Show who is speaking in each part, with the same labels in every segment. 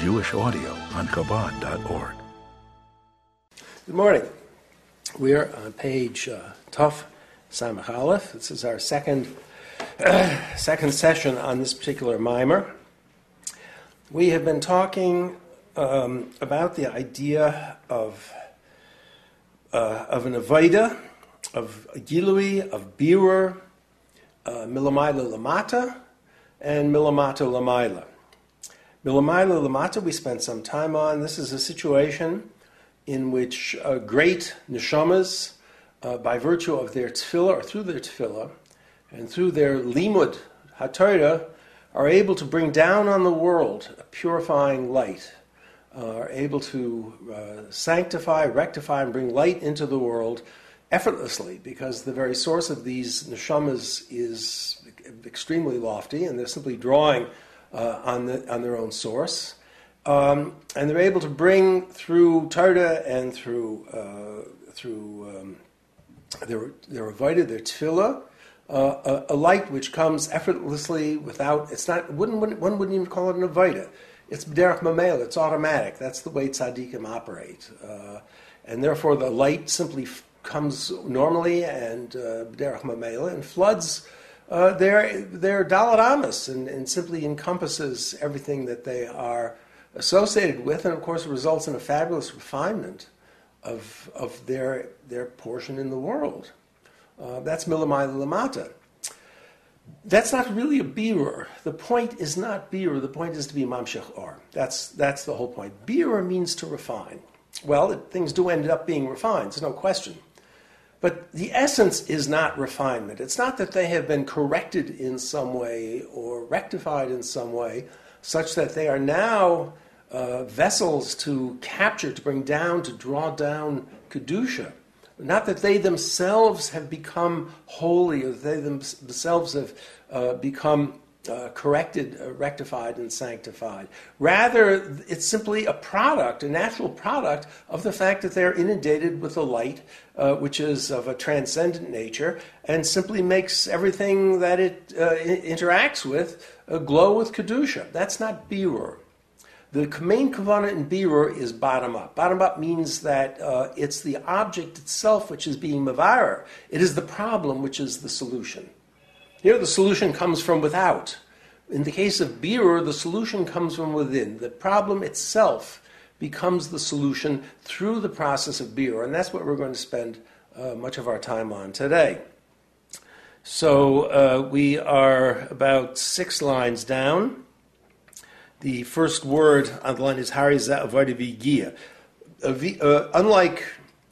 Speaker 1: Jewish audio on Chabad.org.
Speaker 2: Good morning. We're on page uh, Tuf Samach Aleph. This is our second, uh, second session on this particular mimer. We have been talking um, about the idea of, uh, of an Avaida, of Gilui, of Birur, uh, Lamata, and Milamata Lamaila. Milamayla Lamata, we spent some time on. This is a situation in which uh, great neshamas, uh, by virtue of their tefillah or through their tefillah, and through their limud haTorah, are able to bring down on the world a purifying light, uh, are able to uh, sanctify, rectify, and bring light into the world effortlessly, because the very source of these neshamas is extremely lofty, and they're simply drawing uh, on, the, on their own source. Um, and they're able to bring through Torah and through, uh, through um, their, their Avodah, their Tefillah, uh, a, a, light which comes effortlessly without, it's not, wouldn't, one wouldn't even call it an Avodah. It's Derech Mamel, it's automatic. That's the way tzaddikim operate. Uh, and therefore the light simply f- comes normally and uh, Derech Mamela and floods uh, they're, they're Dalaramas and, and simply encompasses everything that they are associated with, and of course, results in a fabulous refinement of, of their, their portion in the world. Uh, that's Milamai Lamata. That's not really a birur. The point is not birur. The point is to be mamshech or. That's, that's the whole point. Birur means to refine. Well, it, things do end up being refined, there's no question. But the essence is not refinement. It's not that they have been corrected in some way or rectified in some way, such that they are now uh, vessels to capture, to bring down, to draw down Kedusha. Not that they themselves have become holy or they themselves have uh, become uh, corrected, uh, rectified, and sanctified. Rather, it's simply a product, a natural product of the fact that they're inundated with a light uh, which is of a transcendent nature and simply makes everything that it uh, interacts with uh, glow with Kedusha. That's not Birur. The main kavana in Birur is bottom up. Bottom up means that uh, it's the object itself which is being mavarer. It is the problem which is the solution. Here, the solution comes from without. In the case of Birur, the solution comes from within. The problem itself becomes the solution through the process of Birur, and that's what we're going to spend uh, much of our time on today. So uh, we are about six lines down. The first word on the line is Hariza Avardivigia. Uh, unlike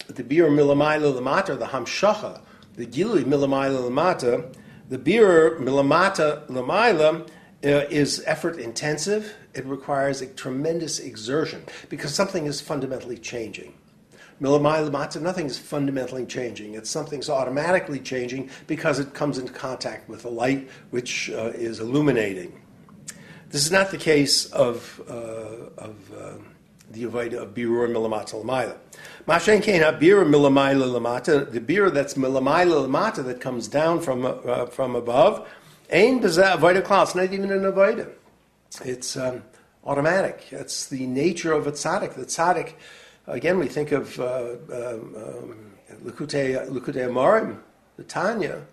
Speaker 2: the Birur Milamayla Lamata, the Hamshacha, the Gilui Milamayla Lamata, the birur milamata lamaila uh, is effort intensive. It requires a tremendous exertion because something is fundamentally changing. Milamai nothing is fundamentally changing. It's something's automatically changing because it comes into contact with the light which uh, is illuminating. This is not the case of, uh, of uh, the Avaida of Birur Milamata Lamaila. Mashen Kain Habira Milamaila Lamata, the birur that's Milamaila Lamata that comes down from, uh, from above, Ain Bazah Avaida Klal, it's not even an Avaida. It's um, automatic. It's the nature of a tzaddik. The tzaddik, again, we think of uh, um, um, the Tanya,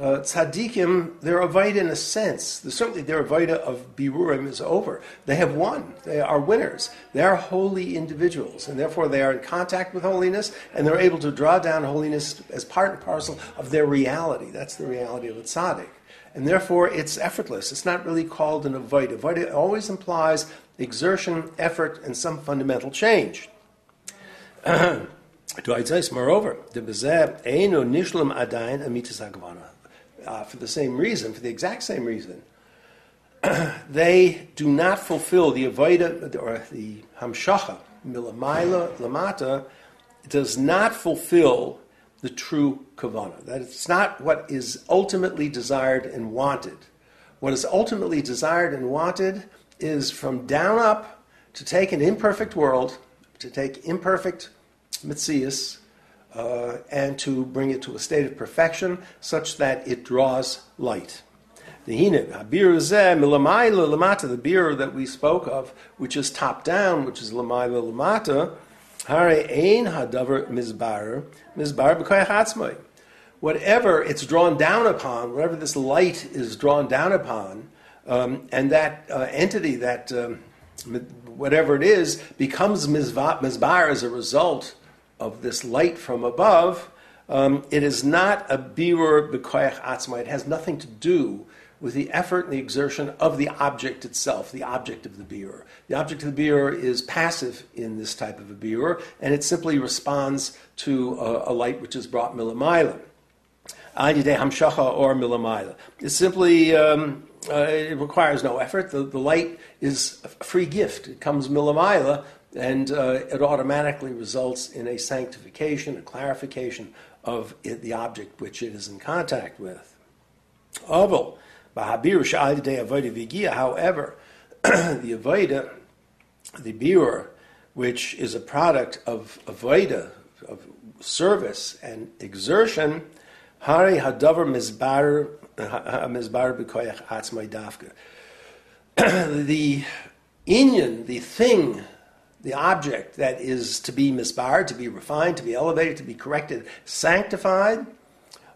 Speaker 2: uh, tzaddikim, their avodah in a sense, the, certainly their avodah of birurim is over. They have won. They are winners. They are holy individuals, and therefore they are in contact with holiness, and they're able to draw down holiness as part and parcel of their reality. That's the reality of a tzaddik. And therefore it's effortless. It's not really called an avodah. Avodah always implies exertion, effort, and some fundamental change. Moreover, the bezeh eino nishlam adayin amitas uh, for the same reason, for the exact same reason, they do not fulfill the avoda or the hamshacha milamaila lamata does not fulfill the true kavana. That it's not what is ultimately desired and wanted. What is ultimately desired and wanted is from down up to take an imperfect world, to take imperfect mitzias, uh, and to bring it to a state of perfection such that it draws light. The birur that we spoke of, which is top down, which is lamayla lamata. Hare ein hadavar mizbar mizbar b'koyach. Whatever it's drawn down upon, whatever this light is drawn down upon, um, and that uh, entity, that um, whatever it is, becomes mizbar as a result of this light from above. Um, it is not a birur b'koyach atzma. It has nothing to do with the effort and the exertion of the object itself, the object of the birur. The object of the birur is passive in this type of a birur, and it simply responds to a, a light which is brought milamayla. Adide hamshacha or milamayla. It simply um, uh, it requires no effort. The, the light is a free gift. It comes milamayla, and uh, it automatically results in a sanctification, a clarification of it, the object which it is in contact with. However, the avoida, the birur, which is a product of avoida, of service and exertion, hari hadavar mizbar mizbar dafka. The inyan, the thing, the object that is to be misbarred, to be refined, to be elevated, to be corrected, sanctified,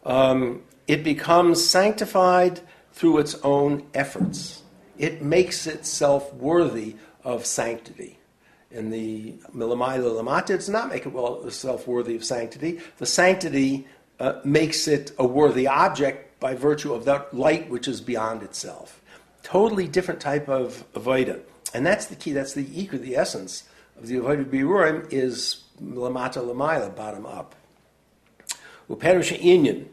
Speaker 2: um, it becomes sanctified through its own efforts. It makes itself worthy of sanctity. In the Milamayla Lamata, it does not make itself worthy of sanctity. The sanctity uh, makes it a worthy object by virtue of that light which is beyond itself. Totally different type of avodah. And that's the key, that's the ikr, the essence of the avodah birurim is lamata lamayla, bottom up. Hadavar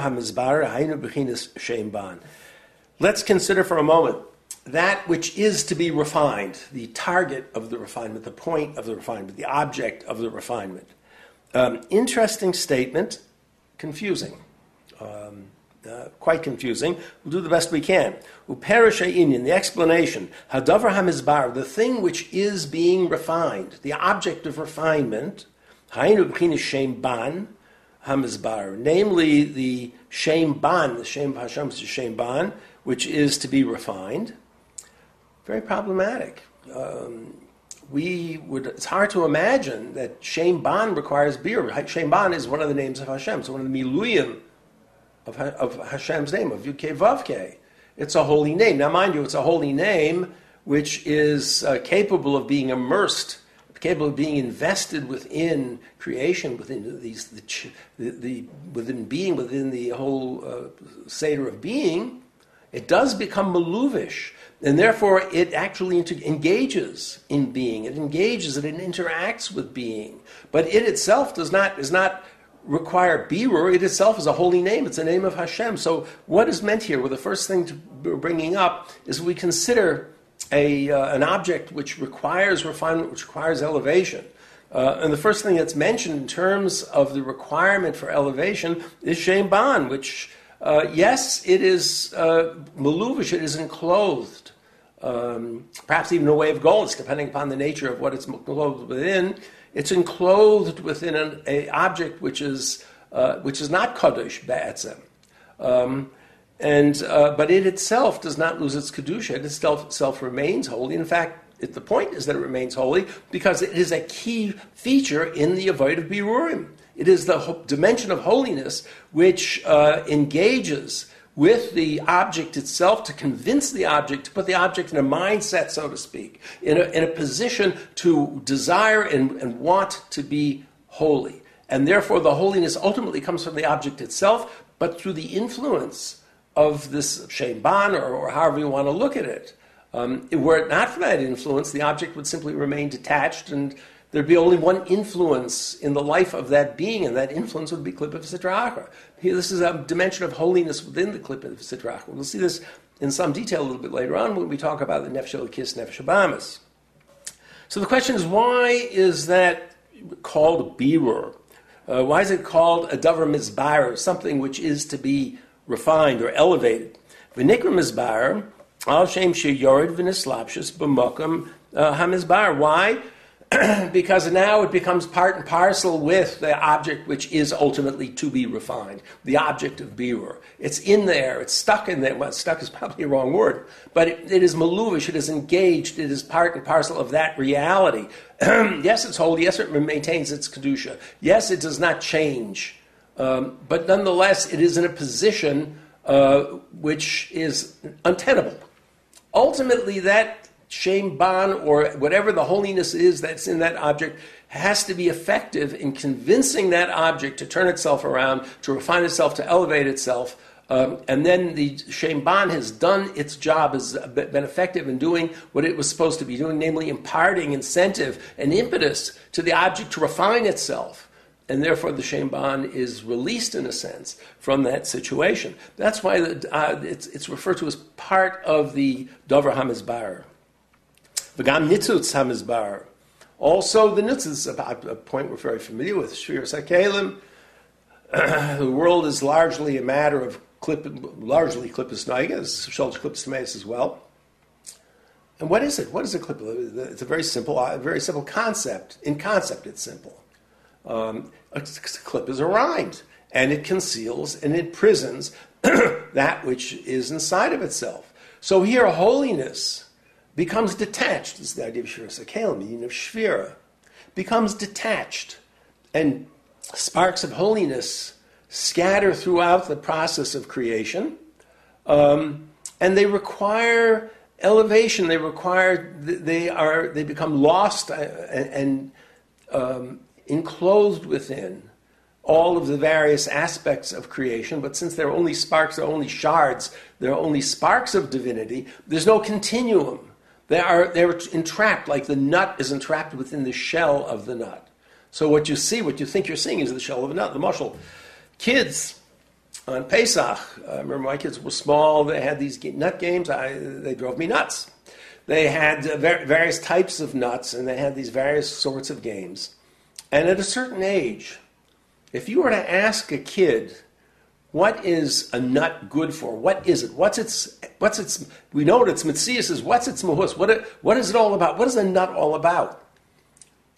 Speaker 2: hamizbar hainu bechinas. Let's consider for a moment that which is to be refined, the target of the refinement, the point of the refinement, the object of the refinement. Um, interesting statement, confusing. Um, uh, quite confusing. We'll do the best we can. Uperish inyan, the explanation. Hadavar hamizbar, the thing which is being refined, the object of refinement. Hainu b'chinas sheimban, Hamizbar, namely the Shem Ban, the Shem Hashem Shem Ban, which is to be refined. Very problematic. Um, we would, it's hard to imagine that Shem Ban requires birur. Shem Ban is one of the names of Hashem, so one of the Miluyim of, of Hashem's name, of Yudke Vavke. It's a holy name. Now, mind you, it's a holy name which is uh, capable of being immersed capable of being invested within creation, within these the, the, the within being, within the whole uh, seder of being, it does become maluvish, and therefore it actually engages in being. It engages it interacts with being, but it itself does not is not require birur. It itself is a holy name. It's a name of Hashem. So what is meant here? Well, the first thing to bringing up is we consider a, uh, an object which requires refinement, which requires elevation. Uh, and the first thing that's mentioned in terms of the requirement for elevation is Ban, which, uh, yes, it is uh, maluvish, it is enclosed, um, perhaps even a way of gold, depending upon the nature of what it's enclosed within. It's enclosed within an a object which is, uh, which is not Kaddish Ba'atzim. Um, and, uh, but it itself does not lose its kedusha. It itself, itself remains holy. In fact, it, the point is that it remains holy because it is a key feature in the avoid of birurim. It is the ho- dimension of holiness which uh, engages with the object itself to convince the object, to put the object in a mindset, so to speak, in a, in a position to desire and, and want to be holy. And therefore, the holiness ultimately comes from the object itself, but through the influence of this Shem Ban, or, or, however you want to look at it. Um, were it not for that influence, the object would simply remain detached, and there'd be only one influence in the life of that being, and that influence would be Klippa of Sitra This is a dimension of holiness within the Klippa of Sitra We'll see this in some detail a little bit later on when we talk about the Nefesh Elokis, Nefesh Abamis. So the question is, why is that called birur? Uh, why is it called a davar mizbar, something which is to be refined or elevated. V'nikra mizbar al shem sheyored v'nislapshus b'mokam uh, hamizbar. Why? because now it becomes part and parcel with the object which is ultimately to be refined, the object of Birur. It's in there, it's stuck in there. Well, stuck is probably a wrong word, but it, it is maluvish, it is engaged, it is part and parcel of that reality. yes, it's holy, yes, it maintains its Kedusha, yes, it does not change, um, but nonetheless, it is in a position uh, which is untenable. Ultimately, that shem ban or whatever the holiness is that's in that object has to be effective in convincing that object to turn itself around, to refine itself, to elevate itself. Um, and then the shem ban has done its job, has been effective in doing what it was supposed to be doing, namely imparting incentive and impetus to the object to refine itself and therefore the shem ban is released in a sense from that situation. That's why the, uh, it's, it's, referred to as part of the Dover Hamizbar. V'gam nitzutz hamizbar. Also, the nitzutz is a, a point we're very familiar with. Shvir Sakelim. the world is largely a matter of clip, largely klippus naigas, shulch klippus as well. And what is it? What is a clip? It's a very simple, a very simple concept. In concept, it's simple. Um, a clip is a rind, and it conceals and it prisons that which is inside of itself. So here, holiness becomes detached. This is the idea of Shira Sakel, meaning of Shvira. Becomes detached. And sparks of holiness scatter throughout the process of creation. Um, and they require elevation. They require, they are, they become lost uh, and, um, enclosed within all of the various aspects of creation, but since there are only sparks, there are only shards, there are only sparks of divinity, there's no continuum. They are they're entrapped like the nut is entrapped within the shell of the nut. So what you see, what you think you're seeing, is the shell of a nut. The mushal. Kids on Pesach, I remember my kids were small. They had these nut games. I, they drove me nuts. They had uh, various types of nuts, and they had these various sorts of games. And at a certain age, if you were to ask a kid what is a nut good for? What is it? What's its, what's its, we know what its mitzias is. What's its mahus? What, what is it all about? What is a nut all about?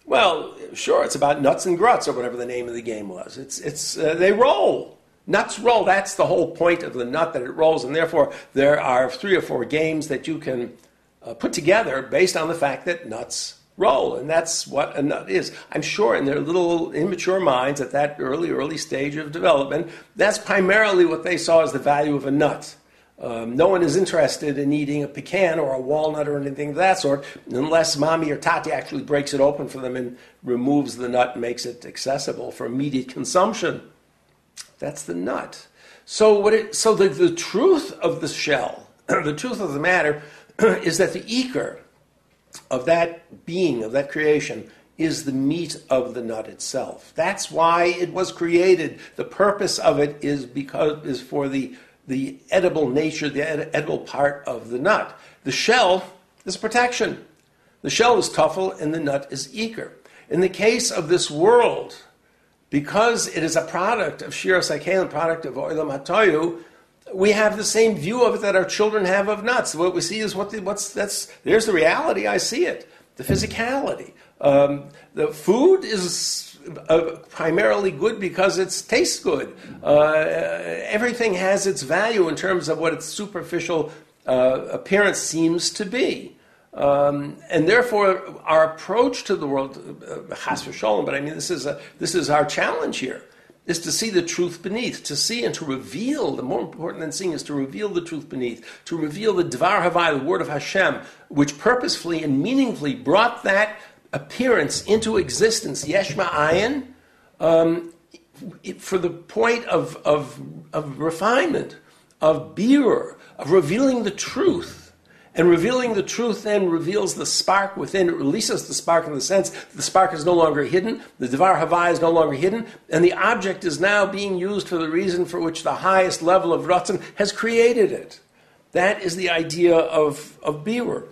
Speaker 2: Well, sure, it's about nuts and gruts or whatever the name of the game was. It's, it's, uh, they roll. Nuts roll. That's the whole point of the nut that it rolls. And therefore, there are three or four games that you can uh, put together based on the fact that nuts roll. And that's what a nut is. I'm sure in their little immature minds at that early, early stage of development, that's primarily what they saw as the value of a nut. Um, no one is interested in eating a pecan or a walnut or anything of that sort unless mommy or tati actually breaks it open for them and removes the nut and makes it accessible for immediate consumption. That's the nut. So, what it, so the, the truth of the shell, the truth of the matter, is that the eker, of that being, of that creation, is the meat of the nut itself. That's why it was created. The purpose of it is because is for the the edible nature, the ed- edible part of the nut. The shell is protection. The shell is tuffle and the nut is eker. In the case of this world, because it is a product of Shira Sakelim, product of Oilam Hatoyu, we have the same view of it that our children have of nuts. What we see is what the, what's that's there's the reality. I see it, the physicality. Um, the food is uh, primarily good because it tastes good. Uh, everything has its value in terms of what its superficial uh, appearance seems to be. Um, and therefore, our approach to the world, uh, but I mean, this is, a, this is our challenge here is to see the truth beneath, to see and to reveal. The more important than seeing is to reveal the truth beneath, to reveal the Dvar Havai, the word of Hashem, which purposefully and meaningfully brought that appearance into existence, Yeshma Ayin, um, for the point of, of, of refinement, of birur, of revealing the truth. And revealing the truth then reveals the spark within, it releases the spark in the sense that the spark is no longer hidden, the Devar Havai is no longer hidden, and the object is now being used for the reason for which the highest level of Ratzon has created it. That is the idea of, of Birur.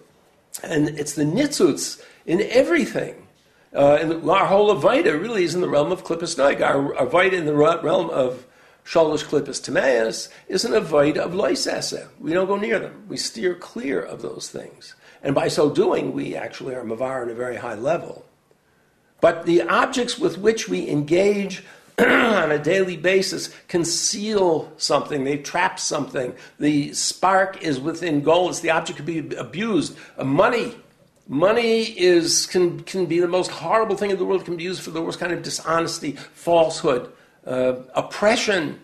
Speaker 2: And it's the nitzutz in everything. Uh, and our whole Avaita really is in the realm of Klippas Noig. Our Avaita in the realm of Shalosh Klippas Timaeus is an avoid of loisese. We don't go near them. We steer clear of those things. And by so doing, we actually are mavar on a very high level. But the objects with which we engage on a daily basis conceal something, they trap something. The spark is within goals, the object can be abused. Uh, money. Money is, can, can be the most horrible thing in the world, it can be used for the worst kind of dishonesty, falsehood, uh, oppression.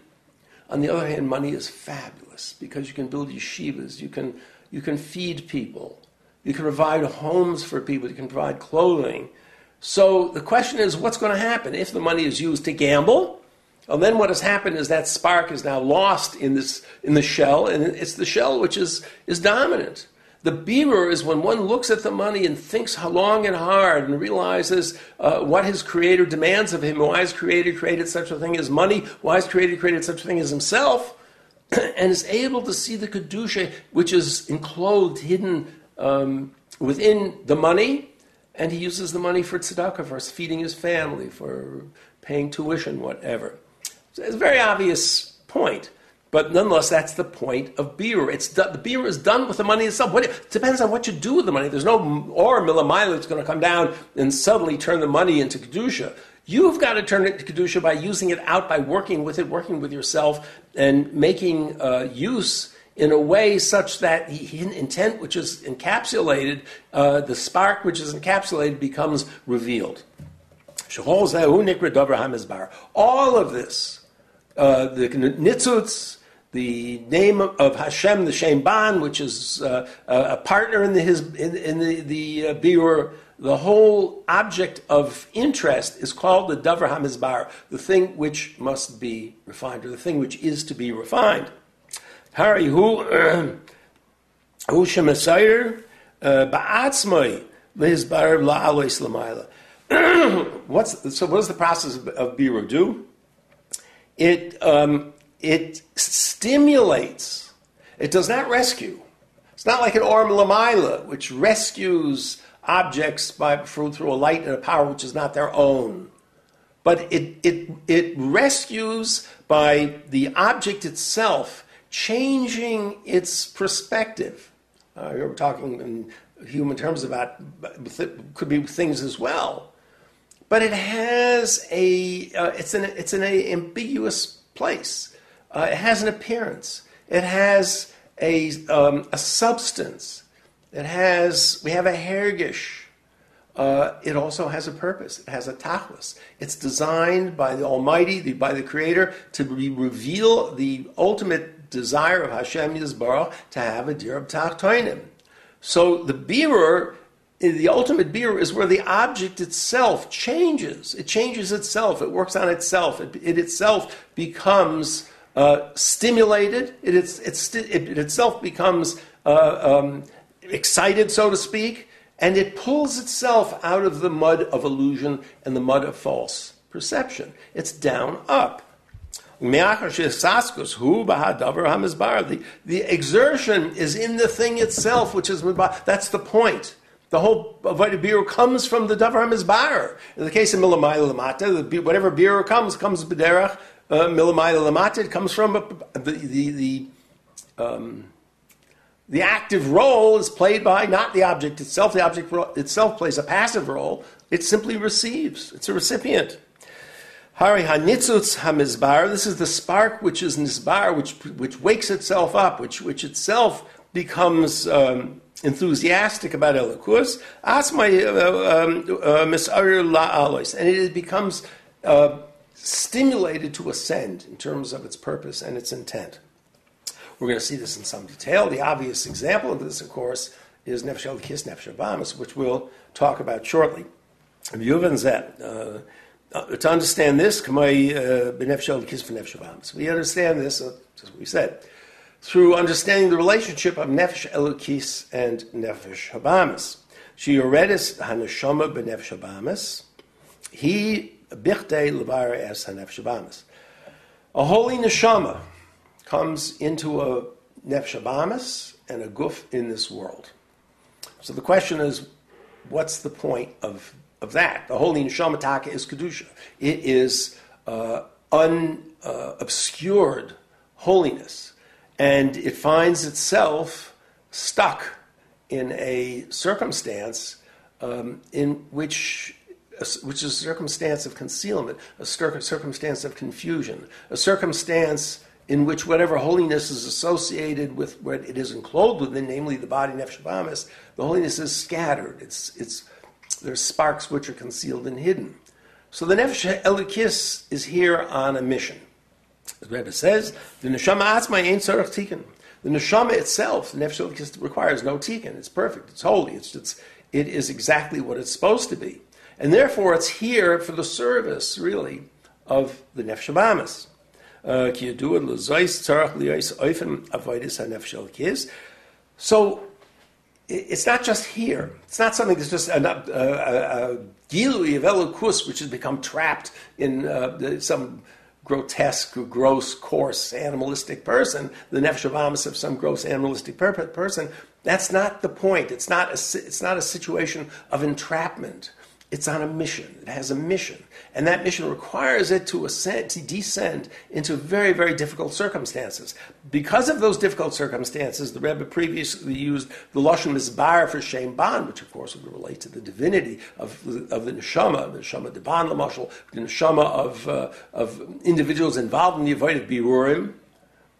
Speaker 2: On the other hand, money is fabulous because you can build yeshivas, you can, you can feed people, you can provide homes for people, you can provide clothing. So the question is, what's going to happen if the money is used to gamble? Well, then what has happened is that spark is now lost in this in the shell, and it's the shell which is is dominant. The birur is when one looks at the money and thinks long and hard and realizes uh, what his creator demands of him. Why his creator created such a thing as money? Why his creator created such a thing as himself? and is able to see the kedusha, which is enclosed, hidden um, within the money, and he uses the money for tzedakah, for feeding his family, for paying tuition, whatever. So it's a very obvious point. But nonetheless, that's the point of birur. It's the birur is done with the money itself. What, it depends on what you do with the money. There's no or milamaila that's going to come down and suddenly turn the money into kedusha. You've got to turn it to kedusha by using it out, by working with it, working with yourself, and making uh, use in a way such that the intent which is encapsulated, uh, the spark which is encapsulated, becomes revealed. All of this, uh, the nitzutz, the name of Hashem, the Shem Ban, which is uh, a partner in the, his, in, in the, the uh, Birur, the whole object of interest is called the Davar HaMizbar, the thing which must be refined, or the thing which is to be refined. Hari lamayla. What's so? What does the process of, of birur do? It um, it stimulates. It does not rescue. It's not like an orm lamaila, which rescues objects by through, through a light and a power which is not their own. But it, it, it rescues by the object itself changing its perspective. Uh, you're talking in human terms about could be things as well, but it has a uh, it's an it's in a ambiguous place. Uh, it has an appearance. It has a um, a substance. It has we have a hergish. Uh, it also has a purpose. It has a tachlis. It's designed by the Almighty, the, by the Creator, to re- reveal the ultimate desire of Hashem Yisbarach to have a dir of tachtoinim. So the birur, the ultimate birur, is where the object itself changes. It changes itself. It works on itself. It, it itself becomes uh, stimulated. It, it's, it's, it, it, itself becomes uh, um, excited, so to speak, and it pulls itself out of the mud of illusion and the mud of false perception. It's down up. The, the exertion is in the thing itself, which is that's the point. The whole Avodah Birur comes from the Davar HaMizbar. In the case of Milamai Lamata, whatever Birur comes, comes B'derach uh, Milamai Lamata. It comes from the, the, the, um, the active role is played by not the object itself. The object itself plays a passive role. It simply receives. It's a recipient. Hari hanitzutz hamizbar. This is the spark which is nizbar, which which wakes itself up, which which itself becomes um, enthusiastic about elikus. Asmai uh, um, uh, misarir la'alois, and it becomes uh, stimulated to ascend in terms of its purpose and its intent. We're going to see this in some detail. The obvious example of this, of course, is Nefesh Elikis Nefesh which we'll talk about shortly. Zet. Uh, uh, to understand this, uh, we understand this, uh, as we said, through understanding the relationship of Nefesh Elokis and Nefesh Habamis. Shioredis Hanashama Benefesh Habamis, he Es. A holy neshama comes into a Nefesh Habamis and a guf in this world. So the question is, what's the point of of that. The holy neshama taka is kedusha. It is uh, unobscured uh, holiness, and it finds itself stuck in a circumstance um, in which which is a circumstance of concealment, a circumstance of confusion, a circumstance in which whatever holiness is associated with what it is enclosed within, namely the body nefesh the holiness is scattered. It's, it's, there's sparks which are concealed and hidden. So the nefesh elikis is here on a mission. As Rebbe says, the neshama atzma ain't tzarech tikkun. The neshama itself, the nefesh elikis, requires no tikkun. It's perfect. It's holy. It's, it's, it is exactly what it's supposed to be. And therefore, it's here for the service, really, of the nefesh uh, so it's not just here. It's not something that's just a, a, a gilui of elokus, which has become trapped in uh, some grotesque, gross, coarse, animalistic person, the nefesh of some gross animalistic per- person. That's not the point. It's not a, it's not a situation of entrapment. It's on a mission. It has a mission. And that mission requires it to ascend, to descend into very, very difficult circumstances. Because of those difficult circumstances, the Rebbe previously used the Lashon Mizbar for Shem Ban, which of course would relate to the divinity of, of the Neshama, the Neshama Deban, the Mashal, the Neshama of, uh, of individuals involved in the Avodah Birurim.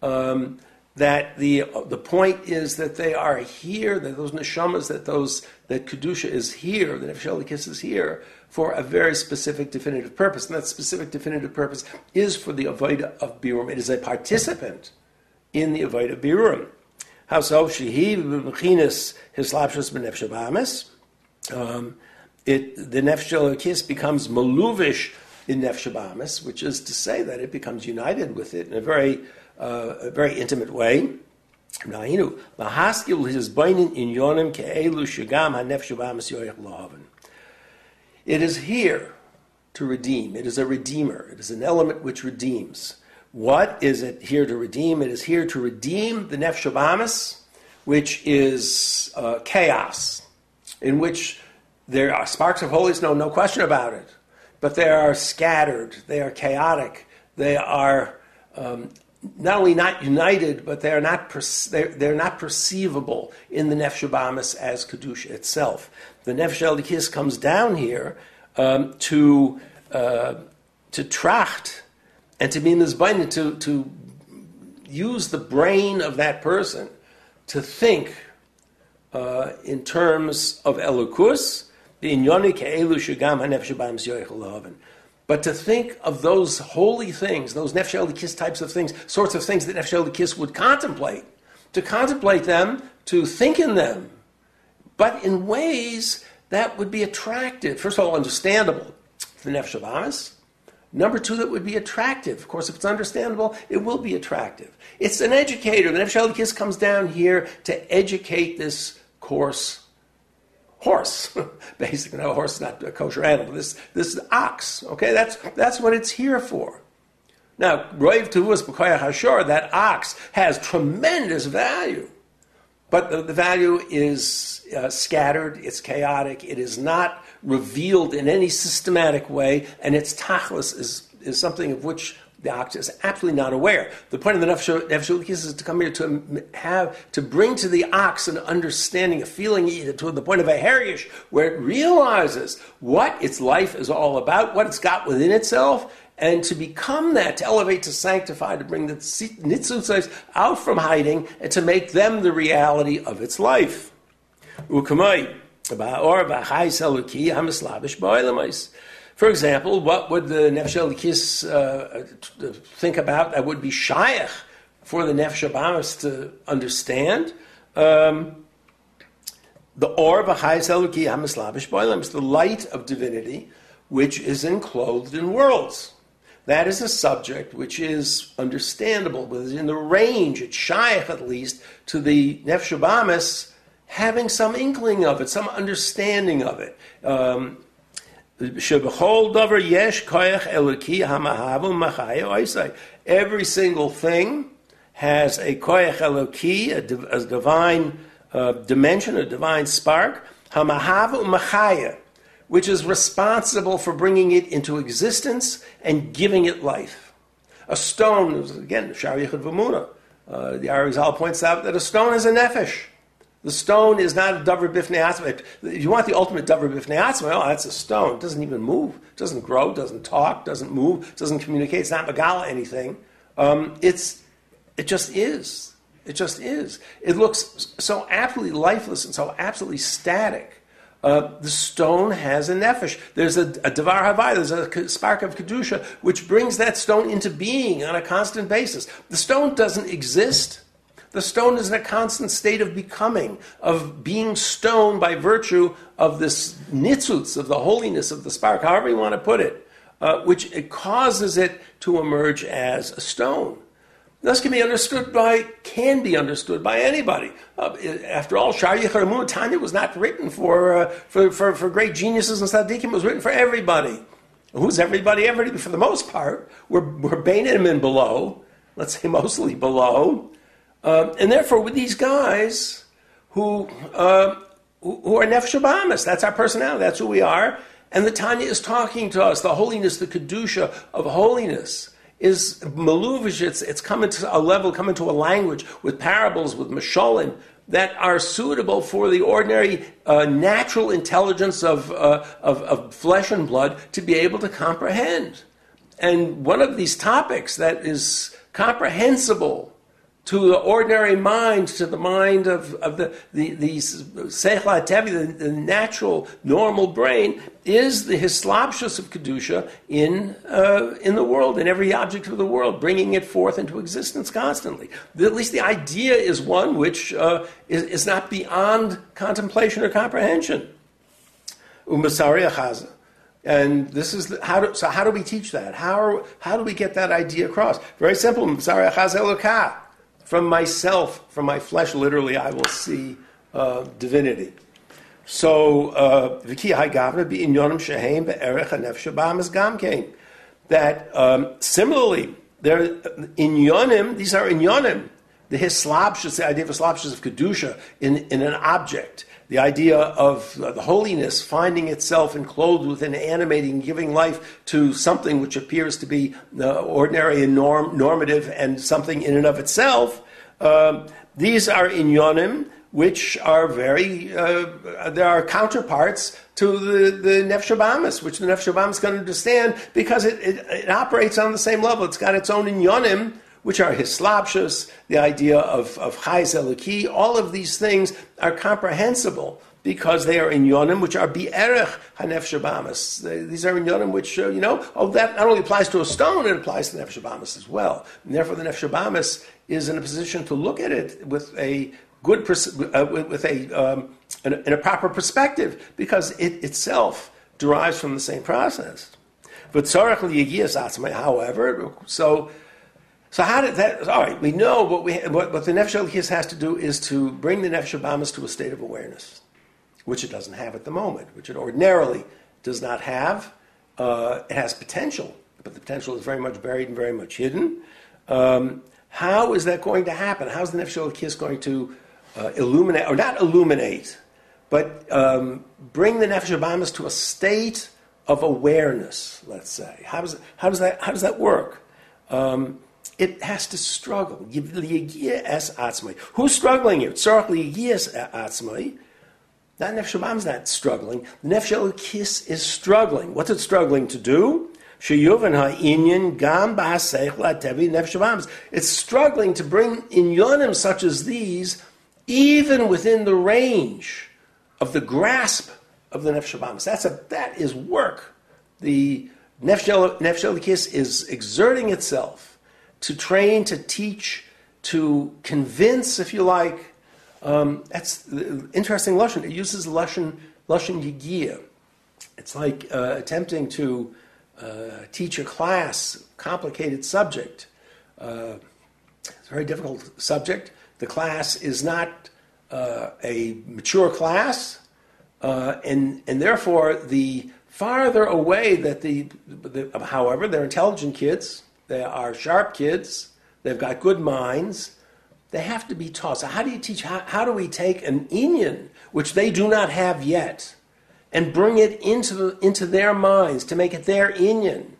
Speaker 2: Um, that the the point is that they are here, that those neshamas, that those that kedusha is here, that Nefesh is here for a very specific definitive purpose, and that specific definitive purpose is for the avodah of birum. It is a participant in the avodah of birum. How so? Shehi b'mechinas hislapshus b'nefesh um, it the nefesh becomes maluvish in nefesh which is to say that it becomes united with it in a very uh, a very intimate way. It is here to redeem. It is a redeemer. It is an element which redeems. What is it here to redeem? It is here to redeem the nefesh which is uh, chaos, in which there are sparks of holiness, no, no question about it. But they are scattered, they are chaotic, they are um, not only not united, but they're not, they're, they're not perceivable in the Nefesh as Kedusha itself. The Nefesh Elikis comes down here um, to, uh, to tracht and to be mizbain, to, to use the brain of that person to think uh, in terms of elukus. the inyoni ke'elu shagam ha-nefesh Abamis yoichel but to think of those holy things, those Nefesh Kiss types of things, sorts of things that Nefesh Kiss would contemplate, to contemplate them, to think in them, but in ways that would be attractive. First of all, understandable for the Nefesh Abamis. Number two, that would be attractive. Of course, if it's understandable, it will be attractive. It's an educator. The Nefesh Kiss comes down here to educate this course horse. Basically, no, horse is not a kosher animal. This, this is ox. Okay, that's, that's what it's here for. Now, Roiv B'koyach Hashor, that ox has tremendous value. But the, the value is uh, scattered, it's chaotic, it is not revealed in any systematic way, and its tachlis is, is something of which the ox is absolutely not aware. The point of the nefesh is to come here to have to bring to the ox an understanding, a feeling to the point of a herish, where it realizes what its life is all about, what it's got within itself, and to become that, to elevate, to sanctify, to bring the nitzutzos out from hiding, and to make them the reality of its life. Ukamai, or for example, what would the Nefesh uh, think about that would be shaykh for the Nefesh Abamis to understand? Um, the Or B'chayis Eloki Hamislavish Boilam is the light of divinity which is enclosed in worlds. That is a subject which is understandable, within the range, it's shaykh at least, to the Nefesh Abamis having some inkling of it, some understanding of it. Um, Every single thing has a koyach eloki, a, divine uh, dimension, a divine spark, hamahavu machaya, which is responsible for bringing it into existence and giving it life. A stone, again, Shari Yichud Vamuna. Uh, the Arizal points out that a stone is a nefesh. The stone is not a davar bifnei atzma. If you want the ultimate davar bifnei atzma, oh, that's a stone. It doesn't even move, It doesn't grow, doesn't talk, doesn't move, doesn't communicate. It's not megala anything. Um, it's it just is. It just is. It looks so absolutely lifeless and so absolutely static. Uh, the stone has a nefesh. There's a, a devar havai, there's a spark of kedusha, which brings that stone into being on a constant basis. The stone doesn't exist. The stone is in a constant state of becoming, of being stone by virtue of this nitzutz, of the holiness of the spark, however you want to put it, uh, which it causes it to emerge as a stone. This can be understood by, can be understood by anybody. Uh, after all, Shar Yicharamun, Tanya was not written for, uh, for, for, for, great geniuses and tzaddikim. It was written for everybody. Who's everybody? Everybody, for the most part, we're, we're Bainim and below. Let's say mostly below. Uh, and therefore, with these guys who, uh, who are Nefesh that's our personality, that's who we are. And the Tanya is talking to us, the holiness, the Kedusha of holiness is maluvish. It's, it's coming to a level, coming to a language with parables, with mashalim that are suitable for the ordinary uh, natural intelligence of, uh, of, of flesh and blood to be able to comprehend. And one of these topics that is comprehensible to the ordinary mind, to the mind of, of the, the, the, the, the natural, normal brain, is the hislapshus of Kedusha in, uh, in the world, in every object of the world, bringing it forth into existence constantly. At least the idea is one which uh, is, is not beyond contemplation or comprehension. Umasari. And this is the, how do, so. How do we teach that? How, how do we get that idea across? Very simple. Umasari achaza elokah from myself, from my flesh, literally, I will see uh, divinity. So, uh, that um, similarly, there in yonim, these are in yonim, the hislapshus, the idea of hislapshus of kedusha in, in an object, the idea of the holiness finding itself enclosed within animating, giving life to something which appears to be uh, ordinary and norm, normative and something in and of itself. Um, these are inyonim, which are very, uh, there are counterparts to the, the which the Nefesh can understand because it, it, it, operates on the same level. It's got its own inyonim, which are hislapshus, the idea of, of. All of these things are comprehensible because they are in yonim, which are bi'erech hanef shabamas. These are in yonim which, uh, you know, oh, that not only applies to a stone, it applies to nef shabamas as well. And therefore, the nef shabamas is in a position to look at it with a good, pers- uh, with a, um, in, a, in a proper perspective, because it itself derives from the same process. But however, so so how did that? All right, we know what we what, what the nefesh Al Kis has to do is to bring the nefesh bamas to a state of awareness which it doesn't have at the moment, which it ordinarily does not have. Uh, it has potential, but the potential is very much buried and very much hidden. Um, how is that going to happen? How's the Nefesh Kiss going to uh, illuminate, or not illuminate, but um, bring the Nefesh Abamas to a state of awareness, let's say? How does, how does, that, how does that work? Um, it has to struggle. Who's struggling here? That nefesh is not struggling. The nefesh kiss is struggling. What's it struggling to do? It's struggling to bring inyanim such as these even within the range of the grasp of the nefesh That's a that is work. The nefesh is exerting itself to train, to teach, to convince, if you like, um, that's interesting lashon. It uses lashon lashon yigia. It's like uh, attempting to uh, teach a class complicated subject. Uh, it's a very difficult subject. The class is not uh, a mature class, uh, and and therefore the farther away that the, the however they're intelligent kids, they are sharp kids, they've got good minds they have to be taught. So, how do you teach? How, how do we take an Inyan, which they do not have yet, and bring it into, the, into their minds to make it their Inyan?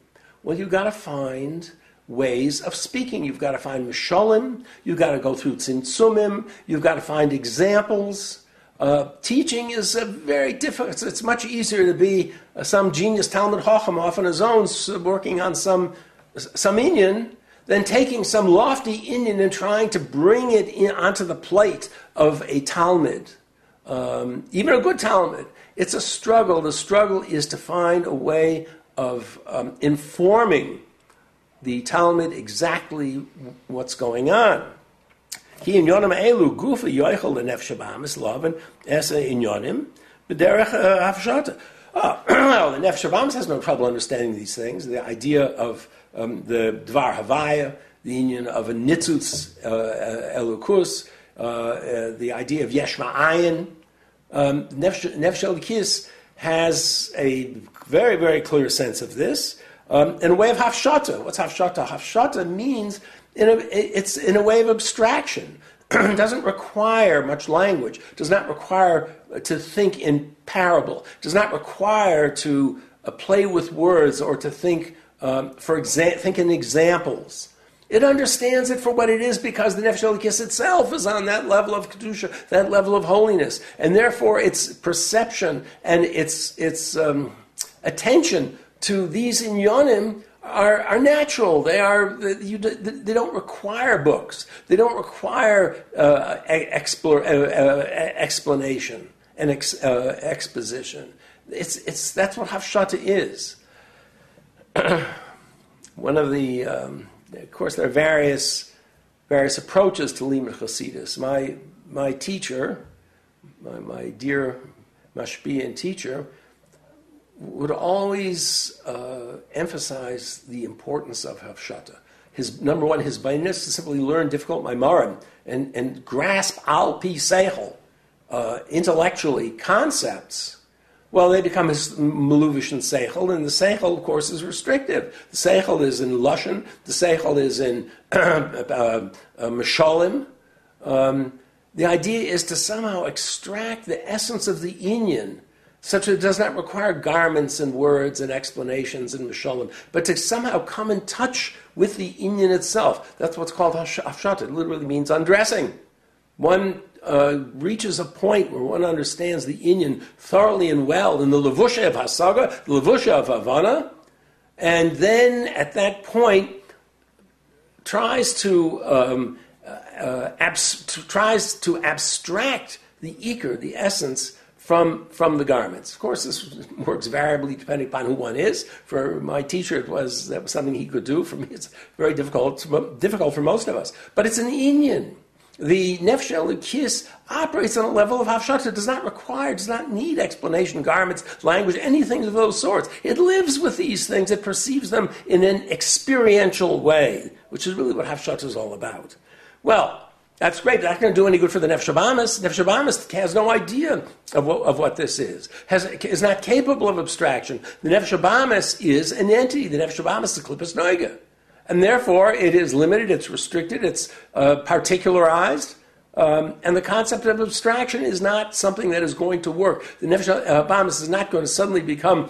Speaker 2: Well, you've got to find ways of speaking. You've got to find mishalim, you've got to go through tzimtzumim, you've got to find examples. Uh, teaching is a very difficult. It's much easier to be uh, some genius Talmud Chacham off on his own, working on some some Inyan, than taking some lofty Inyan and trying to bring it in, onto the plate of a Talmud, um, even a good Talmud. It's a struggle. The struggle is to find a way of um, informing the Talmud exactly what's going on. He in yonim elu gufa yoichel lenef shabamis loven esa in yonim b'derech uh, hafshata. Oh, well, the Nefesh Shabamis has no trouble understanding these things. The idea of um, the Dvar Havaya, the union of a Nitzutz uh, uh Elukus, uh, uh, the idea of Yeshma Ayin. Um, Nefesh Elikis has a very, very clear sense of this um, in a way of Hafshata. What's Hafshata? Hafshata means in a, it's in a way of abstraction. it doesn't require much language, does not require to think in parable, does not require to uh, play with words or to think, um, for exa- think in examples. It understands it for what it is because the Nefesh Elikis itself is on that level of Kedusha, that level of holiness. And therefore, its perception and its, its um, attention to these inyonim are, are natural. They are you, they don't require books. They don't require uh, explore, uh, uh, explanation and ex, uh, exposition. It's, it's, that's what Hafshata is. One of the, um, of course, there are various various approaches to Limud Chasidus. My my teacher, my, my dear Mashpia teacher, would always uh, emphasize the importance of Hafshata. His number one, his bainis to simply learn difficult Maimarim and, and grasp al pi seichel, uh, intellectually, concepts. Well, they become maluvish and seichel, and the seichel, of course, is restrictive. The seichel is in lushan, the seichel is in uh, uh, mashalim. Um, the idea is to somehow extract the essence of the inyan such that it does not require garments and words and explanations and mishalim, but to somehow come in touch with the inyan itself. That's what's called hafshat. It literally means undressing. One uh, reaches a point where one understands the inyan thoroughly and well in the levusha of hasaga, the levusha of havana, and then at that point tries to um, uh, abs- tries to abstract the ikr, the essence from, from the garments. Of course, this works variably depending upon who one is. For my teacher, it was, that was something he could do. For me, it's very difficult, difficult for most of us. But it's an inyan. The nefesh kiss operates on a level of hafshata. Does not require, does not need explanation, garments, language, anything of those sorts. It lives with these things. It perceives them in an experiential way, which is really what hafshata is all about. Well, that's great. That's not going to do any good for the Nefesh Habamis. Nefesh Habamis has no idea of what, of what this is, has, is not capable of abstraction. The Nefesh Habamis is an entity. The Nefesh Habamis is a Klippas Noiga. And therefore, it is limited, it's restricted, it's uh, particularized. Um, and the concept of abstraction is not something that is going to work. The Nefesh Habamis is not going to suddenly become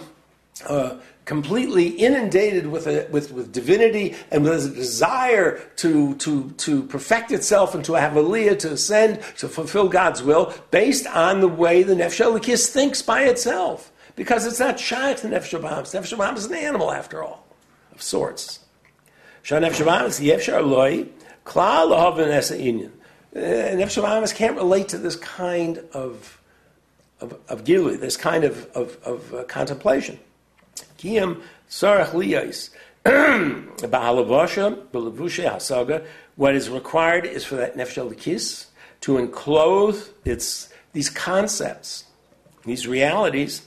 Speaker 2: uh, completely inundated with, a, with, with divinity and with a desire to, to, to perfect itself and to have aliyah, to ascend, to fulfill God's will, based on the way the Nefesh Elikis thinks by itself. Because it's not shaykh to Nefesh Habamis. Nefesh Habamis is an animal, after all, of sorts. Nefesh Habamis, Yefshar Loi, Klal Lahavin Esa Inyan. Uh, Nefesh Habamis can't relate to this kind of, of, of gilui, this kind of, of, of uh, contemplation. Kiyam sarach liyais. What is required is for that nefesh kiss to enclose its these concepts, these realities,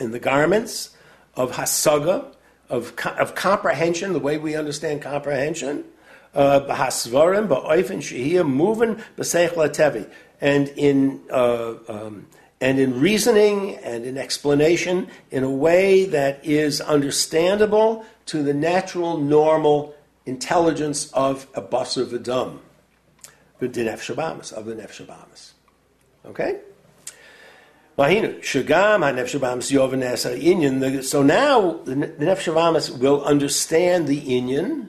Speaker 2: in the garments of hasaga, of, of comprehension, the way we understand comprehension, uh, b'hasvarim, ba'oifin shehiyah, moving b'seich tevi, and in uh, um, and in reasoning and in explanation in a way that is understandable to the natural, normal intelligence of a basar v'dam, the nefesh of the nefesh. Okay? So now the shabamas will understand the inyan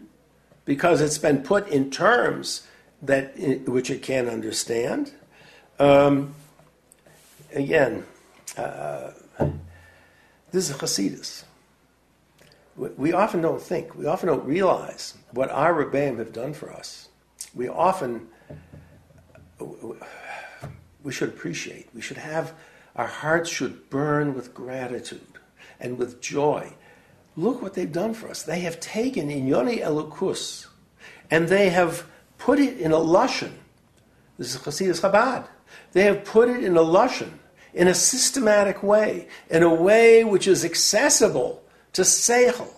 Speaker 2: because it's been put in terms that which it can understand. Um, again, uh, this is Hasidus. We often don't think, we often don't realize what our Rebbeim have done for us. We often, we should appreciate, we should have, our hearts should burn with gratitude and with joy. Look what they've done for us. They have taken Inyoni Elukus and they have put it in a Lushan. This is Hasidus Chabad. They have put it in a Lushan in a systematic way, in a way which is accessible to Seichel,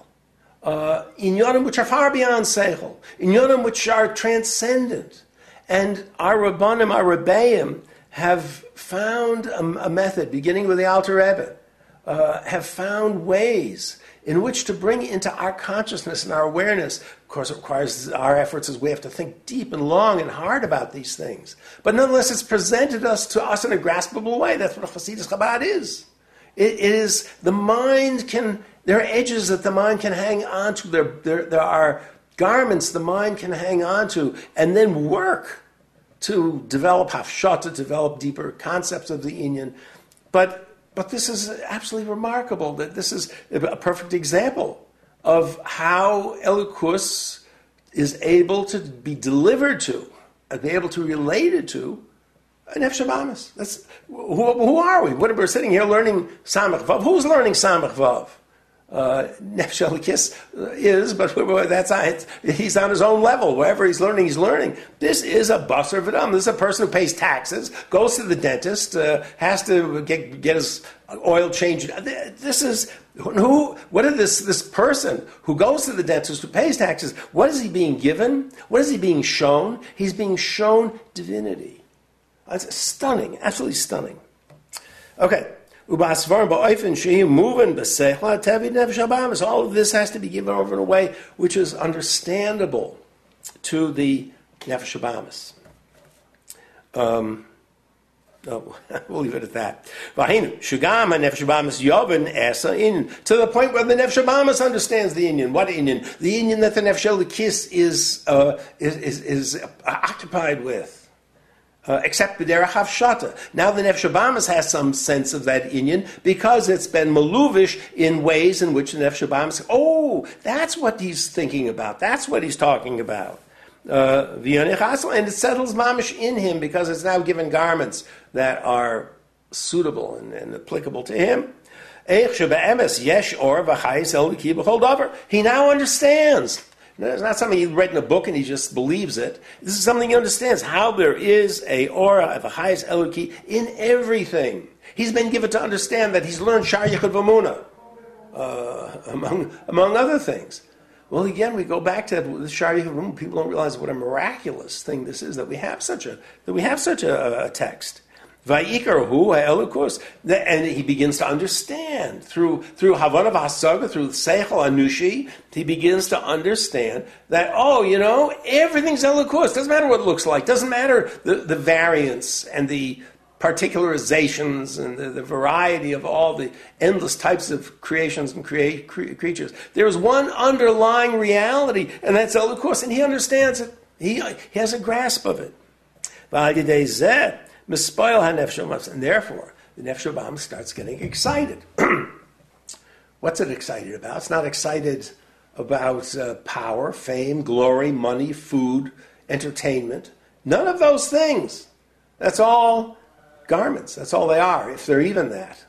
Speaker 2: uh, in Yonim which are far beyond Seichel, in Yonim which are transcendent. And our Rabbanim, our Rebbeim, have found a, a, method, beginning with the Alter Rebbe, uh, have found ways in which to bring into our consciousness and our awareness. Of course, it requires our efforts as we have to think deep and long and hard about these things. But nonetheless, it's presented us to us in a graspable way. That's what Hasidus Chabad is. It, it is the mind can. There are edges that the mind can hang on to. There, there, there are garments the mind can hang on to, and then work to develop hafshah, to develop deeper concepts of the inyan. But but this is absolutely remarkable that this is a perfect example of how Elukus is able to be delivered to and be able to relate it to an Efshabamas. That's who, who, are we? We're sitting here learning Samach Vav. Who's learning Samach Vav? Uh, is, but that's he's on his own level. Wherever he's learning, he's learning. This is a busser v'dam. This is a person who pays taxes, goes to the dentist, uh, has to get, get his oil changed. This is who? What is this? This person who goes to the dentist, who pays taxes. What is he being given? What is he being shown? He's being shown divinity. It's stunning, absolutely stunning. Okay. All of this has to be given over in a way which is understandable to the Nefesh Abamis. Um, oh, we'll leave it at that. To the point where the Nefesh Abamis understands the Inyan. What Inyan? The Inyan that the Nefesh Kiss is, uh, is, is, is occupied with uh, except B'derech Havshata. Now the Nefesh Abamis has some sense of that Inyan because it's been maluvish in ways in which the Nefesh Abamis, oh, that's what he's thinking about. That's what he's talking about. Uh, and it settles mamish in him because it's now given garments that are suitable and, and applicable to him. He now understands it's not something he read in a book and he just believes it. This is something he understands how there is a aura of a highest Eloki in everything. He's been given to understand that he's learned Shar Yechud Vamuna, uh, among, among other things. Well, again, we go back to the Shar Yechud People don't realize what a miraculous thing this is that we have such a that we have such a, a text. And he begins to understand through through Havana Vasaga, through Seichel Anushi, he begins to understand that oh, you know, everything's Elukus. Doesn't matter what it looks like. Doesn't matter the, the variance and the particularizations and the, the, variety of all the endless types of creations and crea- cre- creatures. There's one underlying reality, and that's Elukus, and he understands it. He, he has a grasp of it. Mispoil ha and therefore the nefesh starts getting excited. What's it excited about? It's not excited about uh, power, fame, glory, money, food, entertainment. None of those things. That's all garments. That's all they are, if they're even that.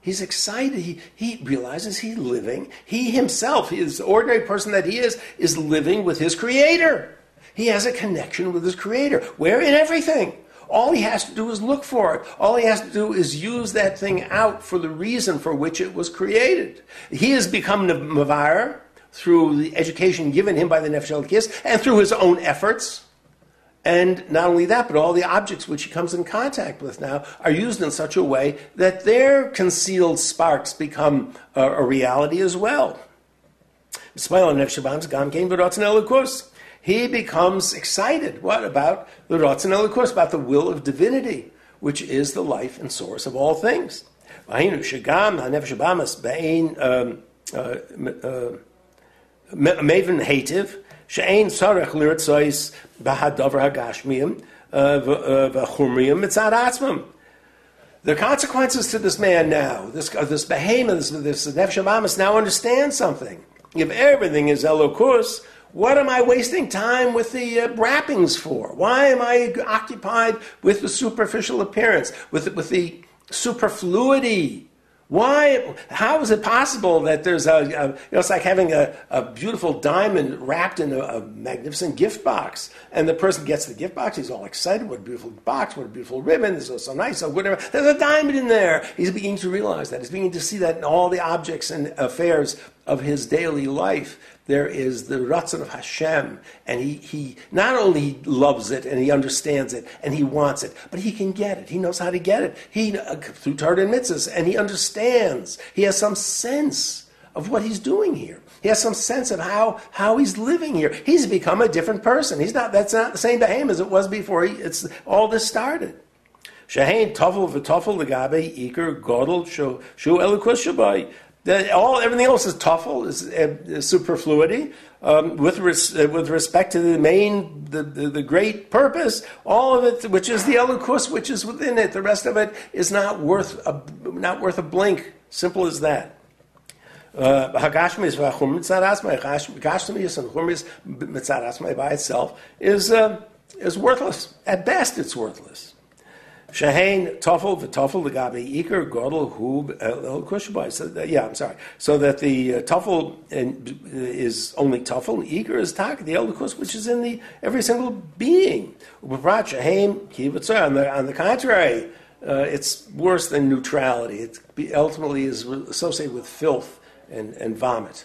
Speaker 2: He's excited. He, he realizes he's living. He himself, he is ordinary person that he is, is living with his Creator. He has a connection with his Creator. Where? In everything. All he has to do is look for it. All he has to do is use that thing out for the reason for which it was created. He has become the Mavar through the education given him by the Nefesh Elkis and through his own efforts. And not only that, but all the objects which he comes in contact with now are used in such a way that their concealed sparks become a, a reality as well he becomes excited. What about the Ratzon Elikos, about the will of divinity, which is the life and source of all things. Um, uh, uh, Maven Sarach Atzmim. The consequences to this man now, this, uh, this behemoth, this, this Nefesh now understands something. If everything is Elokus, what am I wasting time with the uh, wrappings for? Why am I occupied with the superficial appearance, with, with the superfluity why? How is it possible that there's a, a you know, it's like having a, a beautiful diamond wrapped in a, a, magnificent gift box, and the person gets the gift box, he's all excited, what a beautiful box, what a beautiful ribbon, this is so nice, so whatever. There's a diamond in there. He's beginning to realize that. He's beginning to see that in all the objects and affairs of his daily life there is the Ratzon of Hashem, and he, he not only loves it and he understands it and he wants it, but he can get it. He knows how to get it. He uh, through Torah and mitzvahs, and he understands. He has some sense of what he's doing here. He has some sense of how, how he's living here. He's become a different person. He's not. That's not the same Behem as it was before. He, it's all this started. Shahain tafel v'tafel legabe iker godel shu shabai. All everything else is tuffle, is, uh, is superfluity. Um, with res, uh, with respect to the main, the, the, the, great purpose, all of it, which is the elokus, which is within it. The rest of it is not worth a, not worth a blink. Simple as that. Uh, by itself is uh, is worthless. At best, it's worthless. Shahain Tofel v'Tofel legabe Iker Godel Hub El Kushbai. So yeah, I'm sorry. So that the uh, Tofel is only Tofel, Iker is Tak, the El Kus, which is in the every single being. Ubrat Shahain On the on the contrary, uh, it's worse than neutrality. It ultimately is associated with filth and and vomit,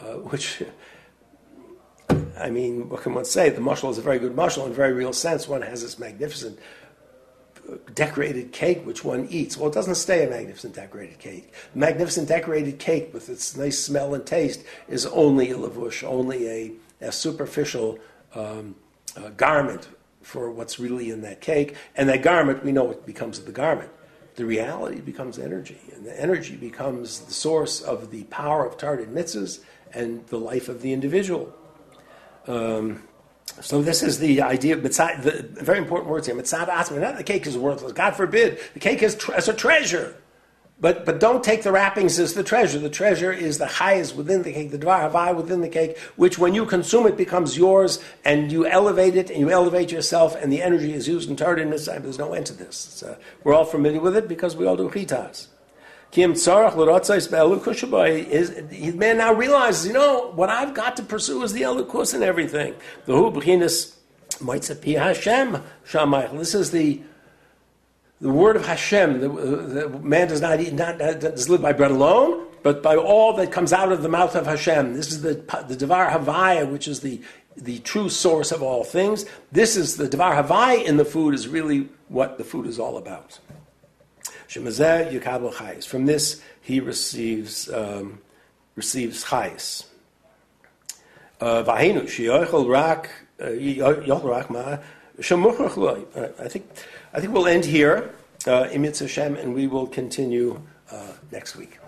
Speaker 2: uh, which. I mean, what can one say? The mushal is a very good mushal in a very real sense. One has this magnificent decorated cake which one eats. Well, it doesn't stay a magnificent decorated cake. magnificent decorated cake with its nice smell and taste is only a lavush, only a, a superficial um, uh, garment for what's really in that cake. And that garment, we know what becomes of the garment. The reality becomes energy, and the energy becomes the source of the power of Torah and mitzvahs and the life of the individual. Um, so this is the idea of mitzad, the very important words here. Mitzad asma. Not the cake is worthless. God forbid. The cake is tre- as a treasure. But, but don't take the wrappings as the treasure. The treasure is the highest within the cake, the dvar havai within the cake, which when you consume it becomes yours, and you elevate it, and you elevate yourself, and the energy is used in Mitzvah. There's no end to this. Uh, we're all familiar with it because we all do chitas. Kim tzarach l'rotzais be'elukushabai is man now realizes, you know, what I've got to pursue is the elukus and everything. The hu b'chinas Hashem shamayich. This is the the word of Hashem. The, the man does not eat, not, does live by bread alone, but by all that comes out of the mouth of Hashem. This is the the devar havaya, which is the the true source of all things. This is the devar havaya in the food is really what the food is all about. Yukabel Chayis. From this, he receives um, receives Chayis. Uh, Sheyochel Rak uh, Yochel Rak Ma Shemuchach I think I think we'll end here, uh, Hashem, and we will continue uh, next week.